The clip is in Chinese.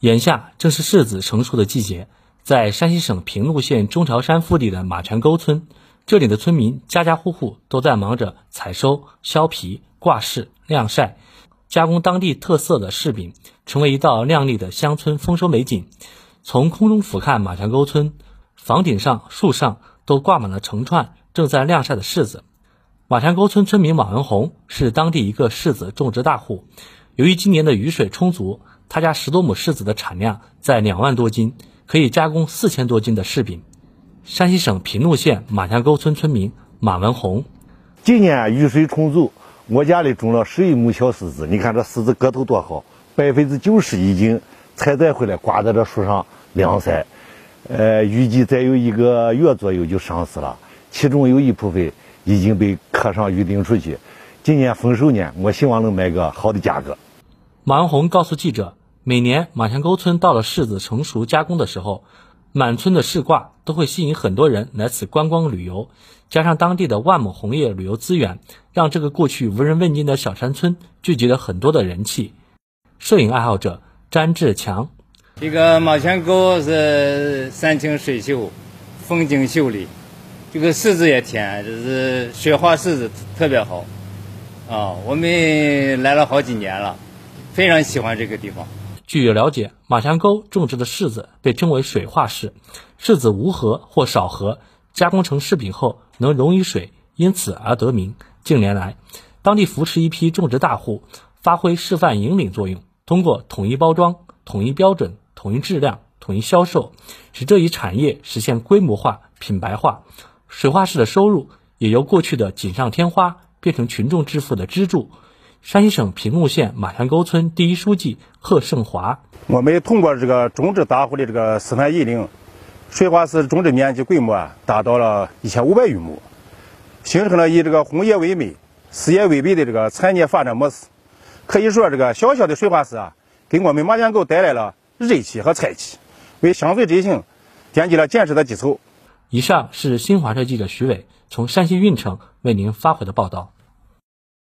眼下正是柿子成熟的季节，在山西省平陆县中条山腹地的马泉沟村，这里的村民家家户户都在忙着采收、削皮、挂柿、晾晒，加工当地特色的柿饼，成为一道亮丽的乡村丰收美景。从空中俯瞰马泉沟村，房顶上、树上都挂满了成串正在晾晒的柿子。马泉沟村村民马文红是当地一个柿子种植大户，由于今年的雨水充足。他家十多亩柿子的产量在两万多斤，可以加工四千多斤的柿饼。山西省平陆县马家沟村村民马文红，今年雨水充足，我家里种了十一亩小柿子，你看这柿子个头多好，百分之九十已经采摘回来，挂在这树上晾晒。呃，预计再有一个月左右就上市了，其中有一部分已经被客商预定出去。今年丰收年，我希望能卖个好的价格。马文红告诉记者。每年马前沟村到了柿子成熟加工的时候，满村的柿挂都会吸引很多人来此观光旅游。加上当地的万亩红叶旅游资源，让这个过去无人问津的小山村聚集了很多的人气。摄影爱好者詹志强，这个马前沟是山清水秀，风景秀丽，这个柿子也甜，就是雪花柿子特别好。啊，我们来了好几年了，非常喜欢这个地方。据了解，马墙沟种植的柿子被称为水化柿，柿子无核或少核，加工成柿饼后能溶于水，因此而得名。近年来，当地扶持一批种植大户，发挥示范引领作用，通过统一包装、统一标准、统一质量、统一销售，使这一产业实现规模化、品牌化。水化柿的收入也由过去的锦上添花，变成群众致富的支柱。山西省平陆县马泉沟村第一书记贺胜华：我们通过这个种植大户的这个示范引领，水花柿种植面积规模达到了一千五百余亩，形成了以这个红叶为美、事业为本的这个产业发展模式。可以说，这个小小的水花柿啊，给我们马家沟带来了人气和财气，为乡村振兴奠基了坚实的基础。以上是新华社记者徐伟从山西运城为您发回的报道。